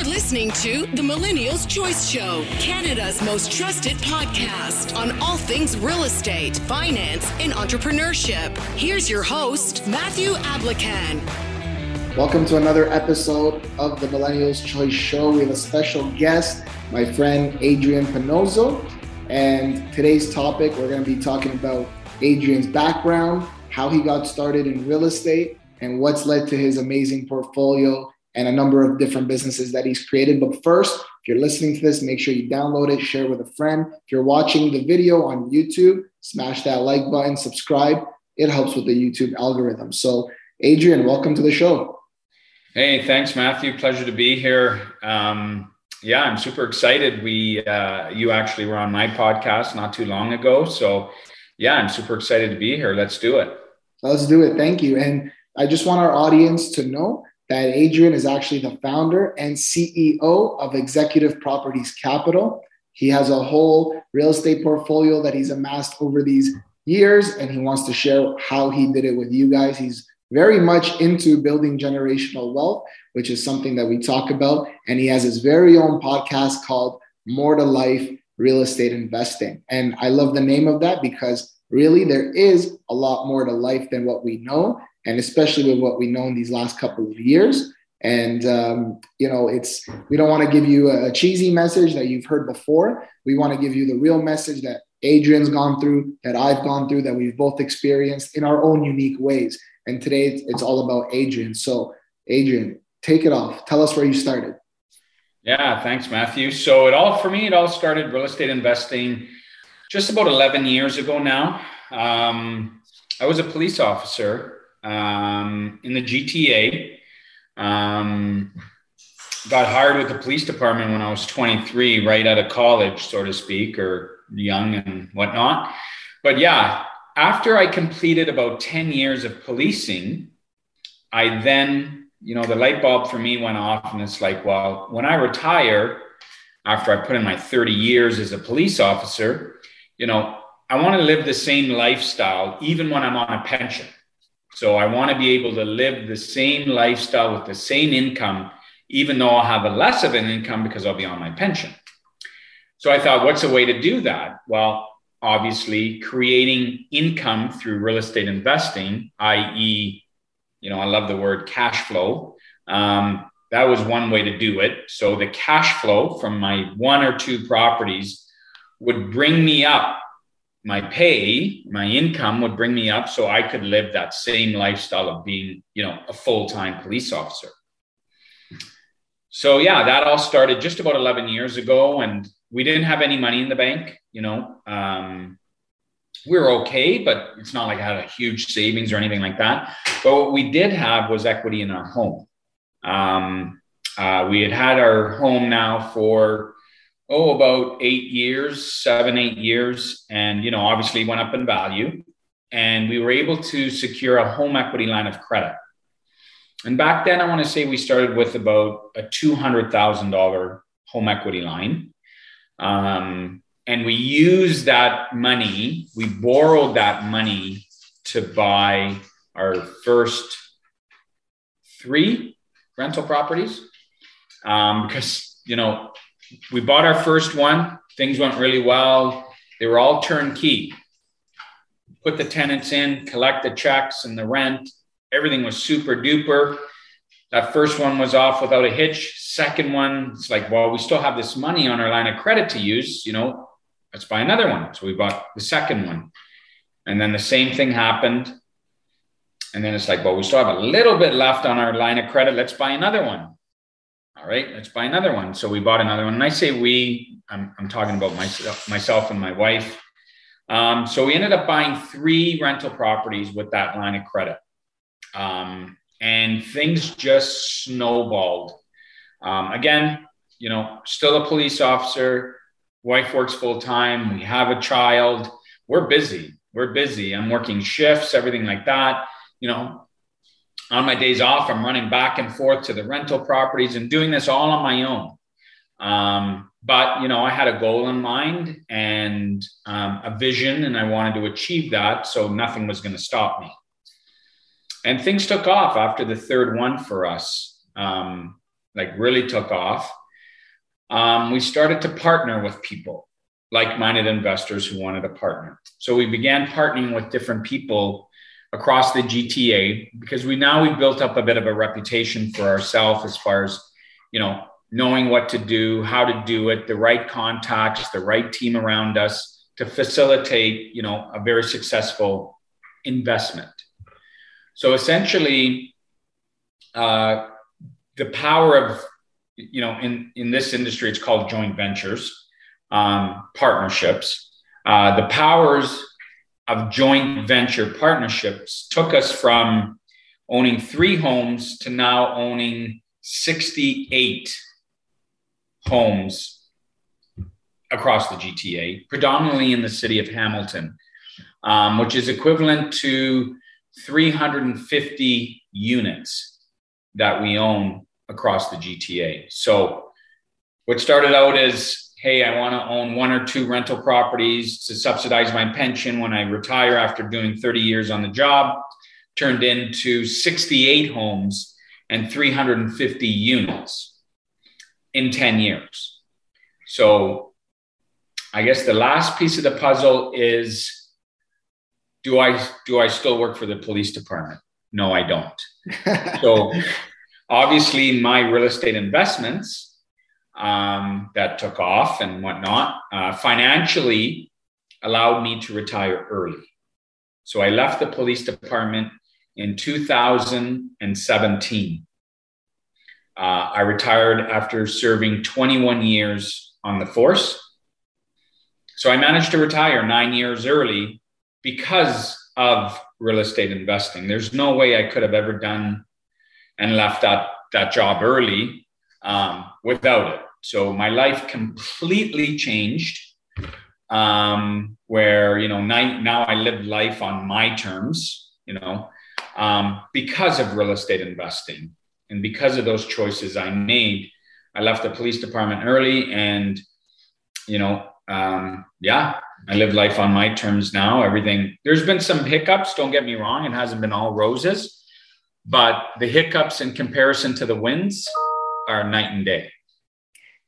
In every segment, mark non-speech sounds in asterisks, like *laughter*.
You're listening to the Millennials Choice Show, Canada's most trusted podcast on all things real estate, finance, and entrepreneurship. Here's your host, Matthew Ablakan. Welcome to another episode of the Millennials Choice Show. We have a special guest, my friend Adrian Pannozzo. And today's topic, we're going to be talking about Adrian's background, how he got started in real estate, and what's led to his amazing portfolio and a number of different businesses that he's created. But first, if you're listening to this, make sure you download it, share with a friend. If you're watching the video on YouTube, smash that like button, subscribe. It helps with the YouTube algorithm. So, Adrian, welcome to the show. Hey, thanks, Matthew. Pleasure to be here. Um, yeah, I'm super excited. We, uh, you actually were on my podcast not too long ago, so yeah, I'm super excited to be here. Let's do it. Let's do it. Thank you. And I just want our audience to know that Adrian is actually the founder and CEO of Executive Properties Capital. He has a whole real estate portfolio that he's amassed over these years, and he wants to share how he did it with you guys. He's very much into building generational wealth, which is something that we talk about. And he has his very own podcast called More to Life Real Estate Investing. And I love the name of that because really there is a lot more to life than what we know and especially with what we know in these last couple of years. And um, you know, it's we don't want to give you a, cheesy message that you've heard before. We want to give you the real message that Adrian's gone through, that I've gone through, that we've both experienced in our own unique ways. And today it's all about Adrian. So, Adrian, take it off. Tell us where you started. Yeah, thanks, Matthew. So, it all for me, it all started real estate investing just about 11 years ago now. Um, I was a police officer um, in the GTA. Um, got hired with the police department when I was 23, right out of college, so to speak, or young and whatnot. But yeah, after I completed about 10 years of policing, I then, you know, the light bulb for me went off, and it's like, well, when I retire, after I put in my 30 years as a police officer, you know, I want to live the same lifestyle even when I'm on a pension. So I want to be able to live the same lifestyle with the same income, even though I'll have a less of an income because I'll be on my pension. So I thought, what's a way to do that? Well, obviously, creating income through real estate investing, i.e., you know, I love the word cash flow. Um, that was one way to do it. So the cash flow from my one or two properties would bring me up my pay, my income would bring me up so I could live that same lifestyle of being, you know, a full-time police officer. So yeah, that all started just about 11 years ago and we didn't have any money in the bank, you know. Um, we were okay, but it's not like I had a huge savings or anything like that. But what we did have was equity in our home. Um, uh, we had had our home now for oh, about eight years, seven, eight years. And, you know, obviously went up in value. And we were able to secure a home equity line of credit. And back then, I want to say we started with about a $200,000 home equity line. Um, and we used that money, we borrowed that money to buy our first three rental properties. Um, because, you know, we bought our first one. Things went really well. They were all turnkey. Put the tenants in, collect the checks and the rent. Everything was super duper. That first one was off without a hitch. Second one, it's like, well, we still have this money on our line of credit to use. You know, let's buy another one. So we bought the second one. And then the same thing happened. And then it's like, well, we still have a little bit left on our line of credit. Let's buy another one all right, let's buy another one. So we bought another one. And I say we, I'm, I'm talking about myself, myself and my wife. Um, so we ended up buying three rental properties with that line of credit. Um, and things just snowballed. Um, again, you know, still a police officer, wife works full time, we have a child, we're busy. We're busy. I'm working shifts, everything like that. You know, on my days off, I'm running back and forth to the rental properties and doing this all on my own. Um, but you know, I had a goal in mind and um, a vision, and I wanted to achieve that. So nothing was going to stop me. And things took off after the third one for us. Um, like really took off, um, we started to partner with people, like minded investors who wanted to partner. So we began partnering with different people across the GTA because we now we've built up a bit of a reputation for ourselves as far as, you know, knowing what to do, how to do it, the right contacts, the right team around us to facilitate, you know, a very successful investment. So essentially, uh, the power of you know in in this industry it's called joint ventures um, partnerships uh, the powers of joint venture partnerships took us from owning three homes to now owning 68 homes across the gta predominantly in the city of hamilton um, which is equivalent to 350 units that we own across the GTA. So, what started out as, hey, I want to own one or two rental properties to subsidize my pension when I retire after doing 30 years on the job, turned into 68 homes and 350 units in 10 years. So, I guess the last piece of the puzzle is do I do I still work for the police department? No, I don't. *laughs* so obviously, my real estate investments um, that took off and whatnot uh, financially allowed me to retire early. So I left the police department in 2017. Uh, I retired after serving 21 years on the force. So I managed to retire nine years early because of real estate investing. There's no way I could have ever done and left that that job early um, without it. So my life completely changed. Um, where you know now, I live life on my terms, you know, um, because of real estate investing and because of those choices I made. I left the police department early, and you know, um, yeah, I live life on my terms now. Everything, there's been some hiccups, don't get me wrong. It hasn't been all roses, but the hiccups in comparison to the wins are night and day.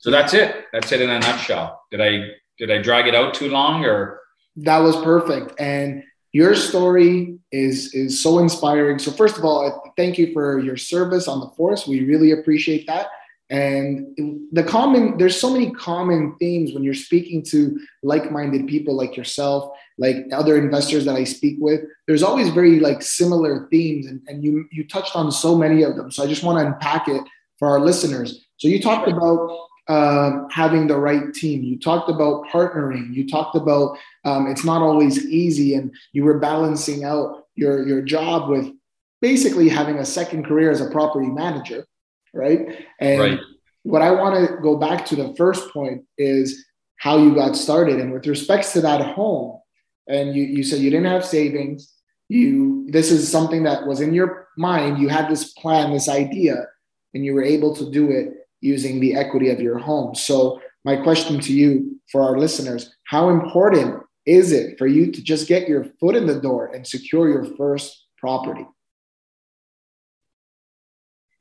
So that's it. That's it in a nutshell. Did I did I drag it out too long or that was perfect. And your story is is so inspiring. So first of all, thank you for your service on the force. We really appreciate that. And the common, there's so many common themes when you're speaking to like-minded people like yourself, like other investors that I speak with. There's always very like similar themes, and, and you you touched on so many of them. So I just want to unpack it for our listeners. So you talked about um, having the right team. You talked about partnering. You talked about um, it's not always easy, and you were balancing out your your job with basically having a second career as a property manager right? And right. what I want to go back to the first point is how you got started. And with respects to that home, and you, you said you didn't have savings, you this is something that was in your mind, you had this plan, this idea, and you were able to do it using the equity of your home. So my question to you for our listeners, how important is it for you to just get your foot in the door and secure your first property?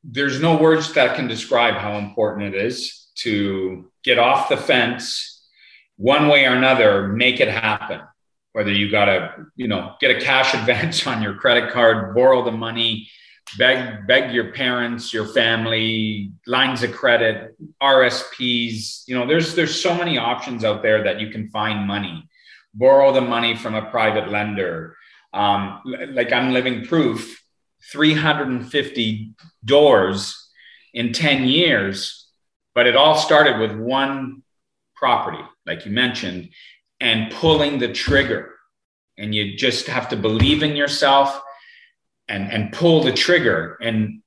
there's no words that can describe how important it is to get off the fence one way or another make it happen whether you got to you know get a cash *laughs* advance on your credit card borrow the money beg beg your parents your family lines of credit rsps you know there's there's so many options out there that you can find money borrow the money from a private lender um, like i'm living proof 350 doors in 10 years, but it all started with one property, like you mentioned, and pulling the trigger. And you just have to believe in yourself and, and pull the trigger. And,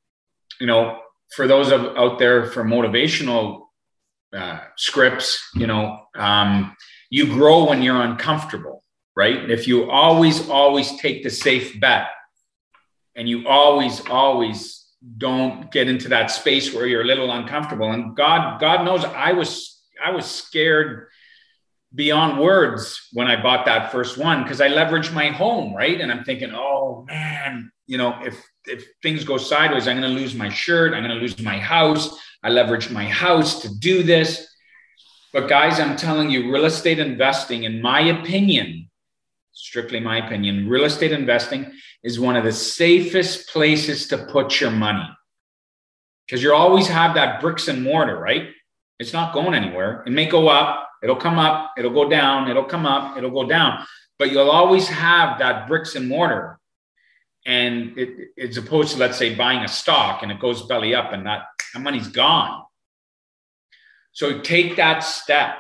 you know, for those of, out there for motivational uh, scripts, you know, um, you grow when you're uncomfortable, right? If you always, always take the safe bet, and you always always don't get into that space where you're a little uncomfortable and god god knows i was i was scared beyond words when i bought that first one because i leveraged my home right and i'm thinking oh man you know if if things go sideways i'm going to lose my shirt i'm going to lose my house I leveraged my house to do this. But guys, I'm telling you, real estate investing, in my opinion, strictly my opinion, real estate investing is one of the safest places to put your money. Because you always have that bricks and mortar, right? It's not going anywhere. It may go up, it'll come up, it'll go down, it'll come up, it'll go down. But you'll always have that bricks and mortar. And it, it's opposed to, let's say, buying a stock and it goes belly up and that, that money's gone. So take that step.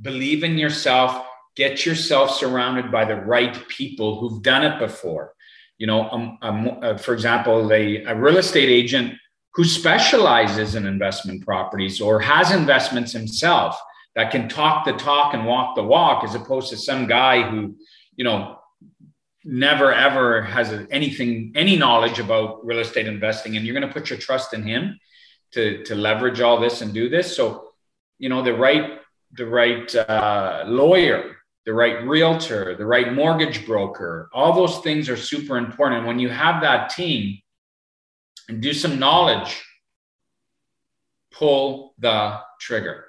Believe in yourself. Get yourself surrounded by the right people who've done it before. You know, um, um, uh, for example, a, a real estate agent who specializes in investment properties or has investments himself that can talk the talk and walk the walk as opposed to some guy who you know never ever has anything any knowledge about real estate investing and you're going to put your trust in him to to leverage all this and do this so you know the right the right uh, lawyer the right realtor the right mortgage broker all those things are super important and when you have that team and do some knowledge, pull the trigger.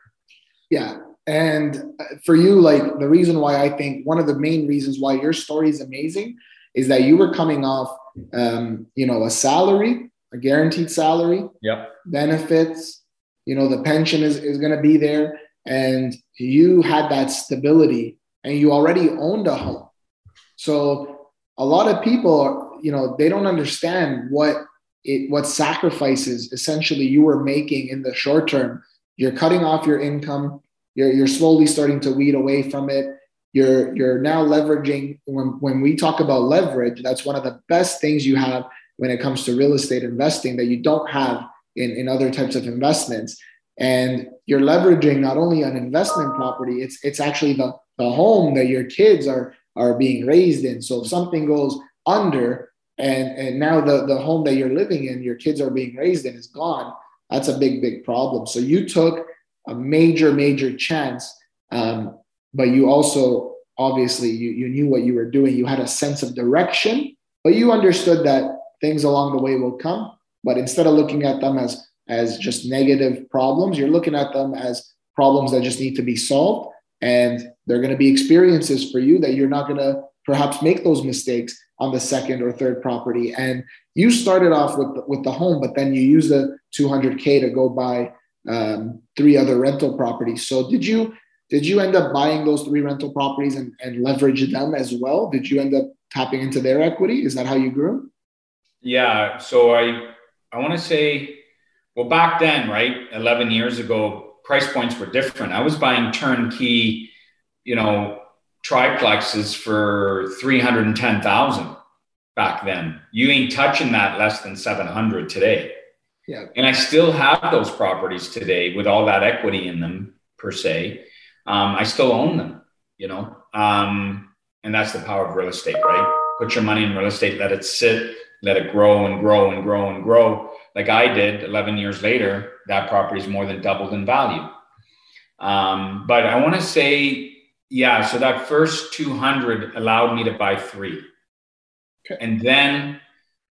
Yeah. And for you, like the reason why I think one of the main reasons why your story is amazing is that you were coming off, um, you know, a salary, a guaranteed salary, yep. benefits, you know, the pension is, is going to be there. And you had that stability and you already owned a home. So a lot of people, you know, they don't understand what it, what sacrifices essentially you were making in the short term. You're cutting off your income. You're, you're slowly starting to weed away from it. You're, you're now leveraging. When, when we talk about leverage, that's one of the best things you have when it comes to real estate investing that you don't have in, in other types of investments. And you're leveraging not only an investment property, it's, it's actually the, the home that your kids are, are being raised in. So if something goes under, and and now the the home that you're living in your kids are being raised in is gone that's a big big problem. So you took a major major chance um, but you also obviously you, you knew what you were doing. You had a sense of direction but you understood that things along the way will come. But instead of looking at them as as just negative problems you're looking at them as problems that just need to be solved. And they're going to be experiences for you that you're not going to perhaps make those mistakes on the second or third property. And you started off with the, with the home, but then you used the 200k to go buy um, three other rental properties. So did you did you end up buying those three rental properties and, and leverage them as well? Did you end up tapping into their equity? Is that how you grew? Yeah. So I I want to say, well, back then, right, 11 years ago, price points were different. I was buying turnkey, you know, triplexes for 310,000 back then. You ain't touching that less than 700 today. Yeah. And I still have those properties today with all that equity in them per se. Um, I still own them, you know. Um, and that's the power of real estate, right? Put your money in real estate, let it sit, let it grow and grow and grow and grow. Like I did 11 years later, that property is more than doubled in value. Um, but I want to say yeah, so that first 200 allowed me to buy three. Okay. And then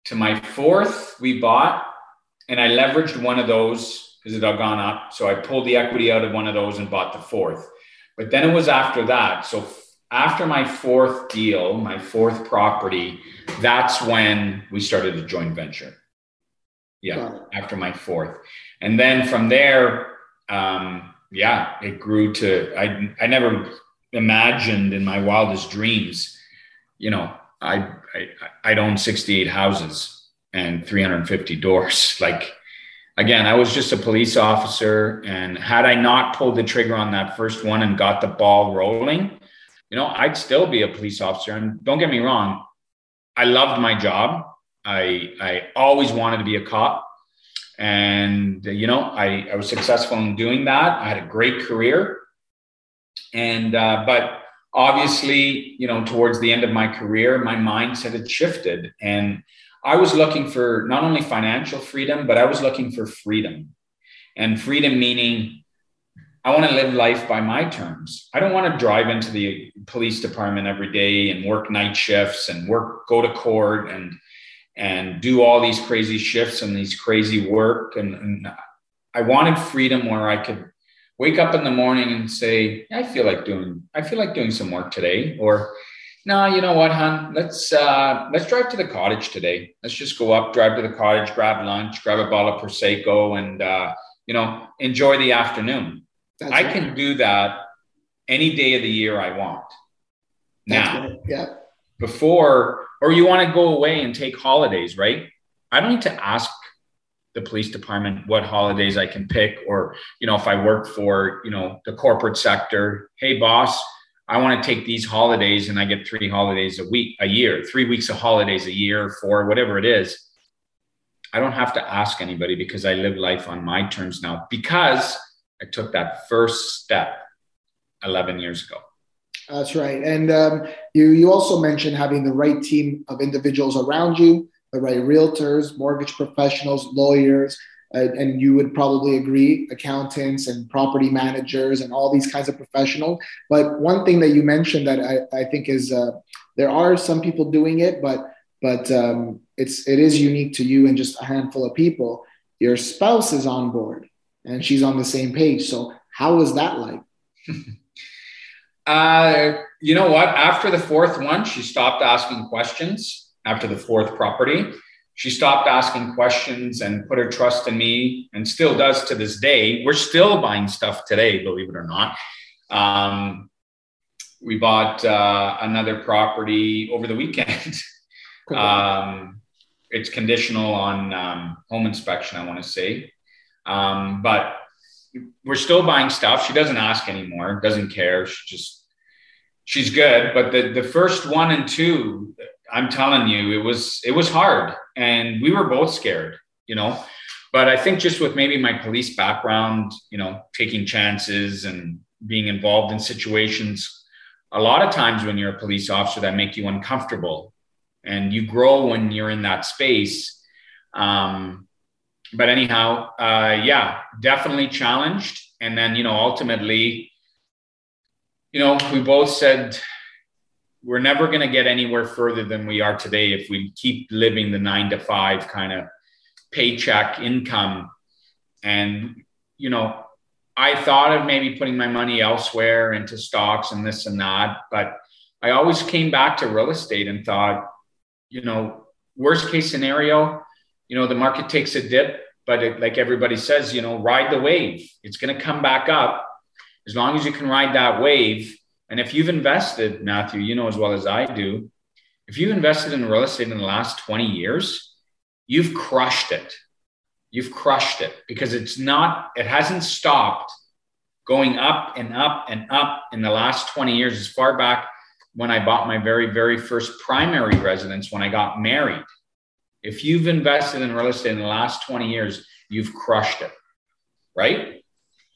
to my fourth, we bought, and I leveraged one of those because it had gone up. So I pulled the equity out of one of those and bought the fourth. But then it was after that. So after my fourth deal, my fourth property, that's when we started a joint venture. Yeah, after my fourth. And then from there, um, yeah, it grew to I I never imagined in my wildest dreams, you know, I, I I'd own 68 houses and 350 doors. *laughs* Like again, I was just a police officer, and had I not pulled the trigger on that first one and got the ball rolling, you know, I'd still be a police officer. And don't get me wrong, I loved my job. I I always wanted to be a cop. And you know, I, I was successful in doing that. I had a great career and uh, but obviously, you know, towards the end of my career, my mindset had shifted, and I was looking for not only financial freedom, but I was looking for freedom, and freedom meaning I want to live life by my terms. I don't want to drive into the police department every day and work night shifts and work, go to court and and do all these crazy shifts and these crazy work. And, and I wanted freedom where I could wake up in the morning and say, I feel like doing, I feel like doing some work today, or no, you know what, hon? Let's uh, let's drive to the cottage today. Let's just go up, drive to the cottage, grab lunch, grab a bottle of prosecco, and uh, you know enjoy the afternoon. That's I right. can do that any day of the year I want. now, right. yeah. Before, or you want to go away and take holidays, right? I don't need to ask the police department what holidays I can pick, or you know, if I work for you know the corporate sector, hey boss I want to take these holidays and I get three holidays a week, a year, three weeks of holidays a year, for whatever it is. I don't have to ask anybody because I live life on my terms now because I took that first step 11 years ago. That's right. And um, you, you also mentioned having the right team of individuals around you, right realtors, mortgage professionals, lawyers, uh, and you would probably agree accountants and property managers and all these kinds of professional but one thing that you mentioned that i, I think is uh, there are some people doing it but but um, it's it is unique to you and just a handful of people. Your spouse is on board and she's on the same page. So how was that like? *laughs* Uh, you know what? After the fourth one she stopped asking questions after the fourth property she stopped asking questions and put her trust in me and still does to this day. We're still buying stuff today, believe it or not. Um, we bought uh, another property over the weekend. *laughs* um, it's conditional on um, home inspection, I want to say. Um, but we're still buying stuff. She doesn't ask anymore, doesn't care. She just, she's good. But the, the first one and two, I'm telling you, it was it was hard, and we were both scared, you know. But I think just with maybe my police background, you know, taking chances and being involved in situations, a lot of times when you're a police officer, that make you uncomfortable, and you grow when you're in that space. Um, but anyhow, uh, yeah, definitely challenged, and then you know, ultimately, you know, we both said we're never going to get anywhere further than we are today if we keep living the nine to five kind of paycheck income. And, you know, I thought of maybe putting my money elsewhere into stocks and this and that, but I always came back to real estate and thought, you know, worst case scenario, you know, the market takes a dip, but it, like everybody says, you know, ride the wave. It's going to come back up. As long as you can ride that wave, and if you've invested, Matthew, you know as well as I do, if you've invested in real estate in the last 20 years, you've crushed it. You've crushed it because it's not, it hasn't stopped going up and up and up in the last 20 years, as far back when I bought my very, very first primary residence when I got married. If you've invested in real estate in the last 20 years, you've crushed it, right?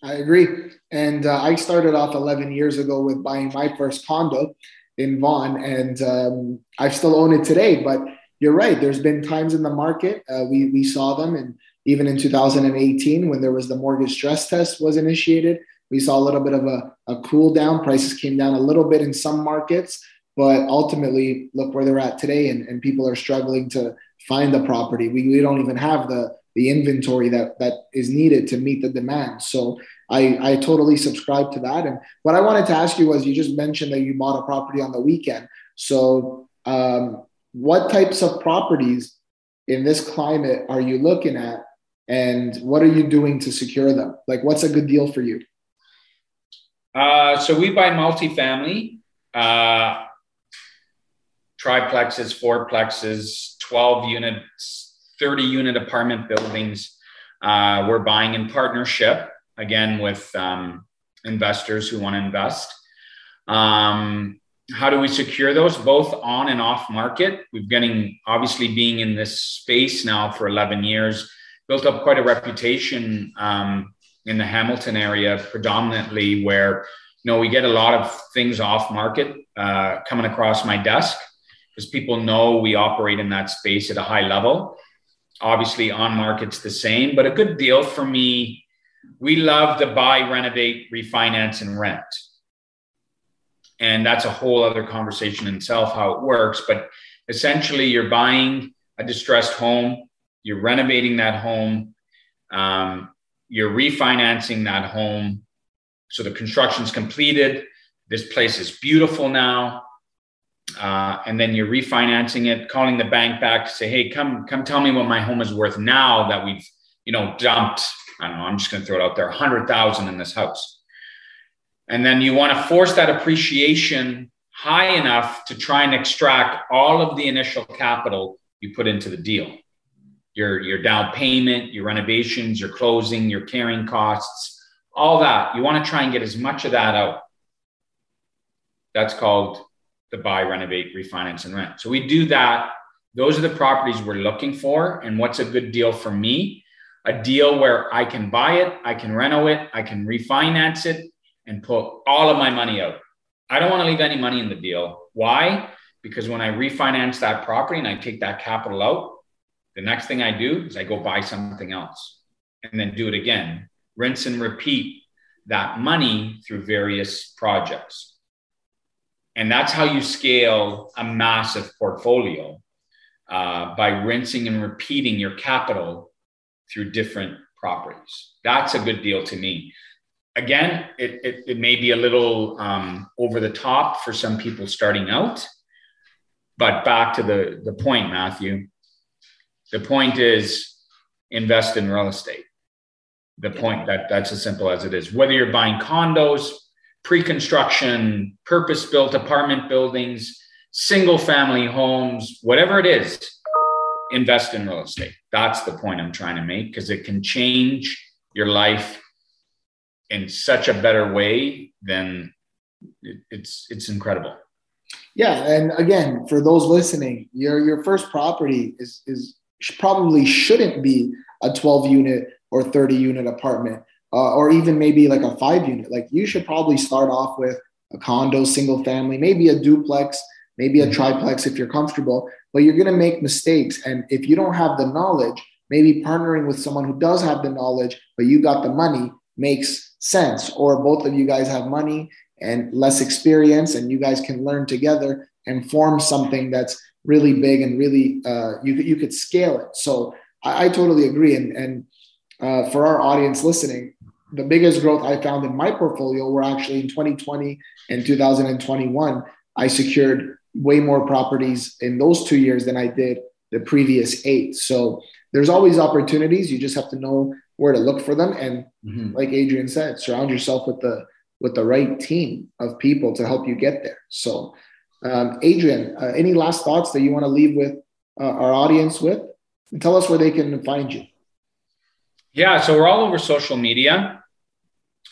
I agree. And uh, I started off 11 years ago with buying my first condo in Vaughan, and um, I still own it today. But you're right. There's been times in the market uh, we we saw them, and even in 2018 when there was the mortgage stress test was initiated, we saw a little bit of a, a cool down. Prices came down a little bit in some markets, but ultimately, look where they're at today, and, and people are struggling to find the property. We, we don't even have the the inventory that that is needed to meet the demand. So I, I totally subscribe to that. And what I wanted to ask you was you just mentioned that you bought a property on the weekend. So um, what types of properties in this climate are you looking at and what are you doing to secure them? Like what's a good deal for you? Uh, so we buy multifamily, uh, triplexes, fourplexes, 12 units, 30 unit apartment buildings. Uh, we're buying in partnership again with um, investors who want to invest. Um, how do we secure those both on and off market? We've getting obviously being in this space now for 11 years, built up quite a reputation um, in the Hamilton area, predominantly where you know we get a lot of things off market uh, coming across my desk because people know we operate in that space at a high level. Obviously, on market's the same, but a good deal for me we love to buy, renovate, refinance, and rent. And that's a whole other conversation in itself, how it works. But essentially, you're buying a distressed home, you're renovating that home, um, you're refinancing that home. So the construction's completed. This place is beautiful now. Uh, and then you're refinancing it, calling the bank back to say, "Hey, come come tell me what my home is worth now that we've you know dumped. I don't know. I'm just going to throw it out there, hundred thousand in this house." And then you want to force that appreciation high enough to try and extract all of the initial capital you put into the deal. Your, your down payment, your renovations, your closing, your carrying costs, all that. You want to try and get as much of that out. That's called the buy, renovate, refinance, and rent. So we do that. Those are the properties we're looking for. And what's a good deal for me? A deal where I can buy it, I can reno it, I can refinance it, and put all of my money out. I don't want to leave any money in the deal. Why? Because when I refinance that property and I take that capital out, the next thing I do is I go buy something else and then do it again. Rinse and repeat that money through various projects. And that's how you scale a massive portfolio uh, by rinsing and repeating your capital through different properties. That's a good deal to me again, it, it, it, may be a little um, over the top for some people starting out. But back to the, the point, Matthew, the point is invest in real estate. The point that that's as simple as it is. Whether you're buying condos, pre-construction, purpose-built apartment buildings, single-family homes, whatever it is, invest in real estate. That's the point I'm trying to make because it can change your life in such a better way, then it, it's it's incredible. Yeah, and again, for those listening, your your first property is is probably shouldn't be a 12 unit or 30 unit apartment, uh, or even maybe like a five unit. Like you should probably start off with a condo, single family, maybe a duplex, maybe a mm-hmm. triplex if you're comfortable. But you're going to make mistakes, and if you don't have the knowledge, maybe partnering with someone who does have the knowledge, but you got the money makes sense or both of you guys have money and less experience and you guys can learn together and form something that's really big and really uh, you, you could scale it so i, I totally agree and, and uh, for our audience listening the biggest growth i found in my portfolio were actually in 2020 and 2021 i secured way more properties in those two years than i did the previous eight so there's always opportunities you just have to know where to look for them. And mm-hmm. like Adrian said, surround yourself with the with the right team of people to help you get there. So, um, Adrian, uh, any last thoughts that you want to leave with uh, our audience with? And tell us where they can find you. Yeah, so we're all over social media.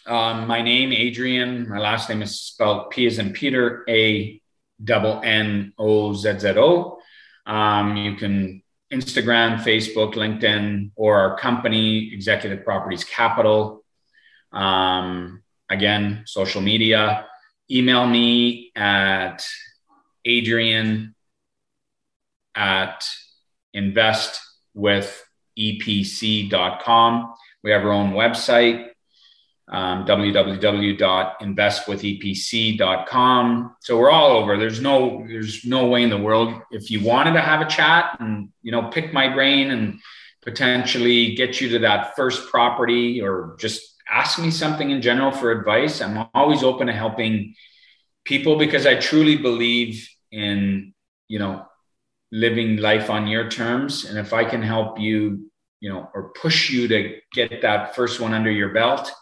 Um, my name, Adrian. My last name is spelled P as in Peter, A double N O Z Z O. Um, you can Instagram, Facebook, LinkedIn, or our company, Executive Properties Capital. Um, again, social media. Email me at adrian at investwithepc.com. We have our own website um, www.investwithepc.com. So we're all over. There's no there's no way in the world if you wanted to have a chat and you know pick my brain and potentially get you to that first property or just ask me something in general for advice. I'm always open to helping people because I truly believe in you know living life on your terms and if I can help you you know or push you to get that first one under your belt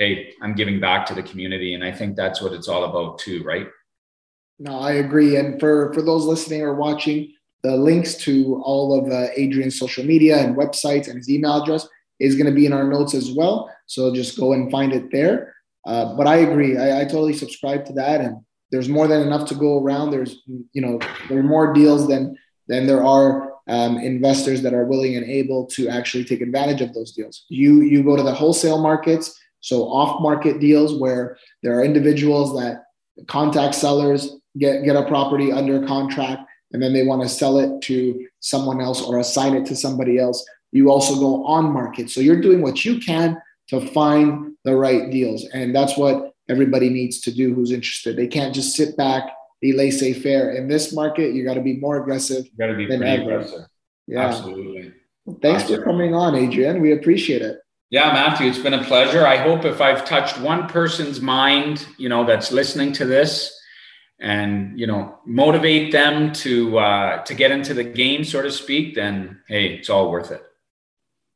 hey, I'm giving back to the community. And I think that's what it's all about too, right? No, I agree. And for, for those listening or watching, the links to all of uh, Adrian's social media and websites and his email address is going to be in our notes as well. So just go and find it there. Uh, but I agree. I, I totally subscribe to that. And there's more than enough to go around. There's, you know, there are more deals than, than there are um, investors that are willing and able to actually take advantage of those deals. You, you go to the wholesale markets, so off market deals where there are individuals that contact sellers, get, get a property under contract, and then they want to sell it to someone else or assign it to somebody else. You also go on market. So you're doing what you can to find the right deals. And that's what everybody needs to do who's interested. They can't just sit back, be laissez faire. In this market, you got to be more aggressive. You got to be pretty ever. aggressive. Yeah. Absolutely. Thanks Absolutely. for coming on, Adrian. We appreciate it. Yeah, Matthew, it's been a pleasure. I hope if I've touched one person's mind, you know, that's listening to this, and you know, motivate them to uh, to get into the game, so to speak, then hey, it's all worth it.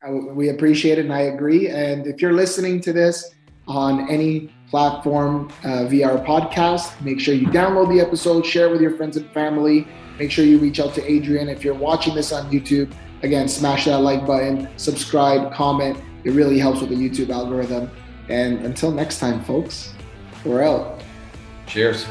We appreciate it, and I agree. And if you're listening to this on any platform uh, via our podcast, make sure you download the episode, share it with your friends and family. Make sure you reach out to Adrian. If you're watching this on YouTube, again, smash that like button, subscribe, comment. It really helps with the YouTube algorithm. And until next time, folks, we're out. Cheers.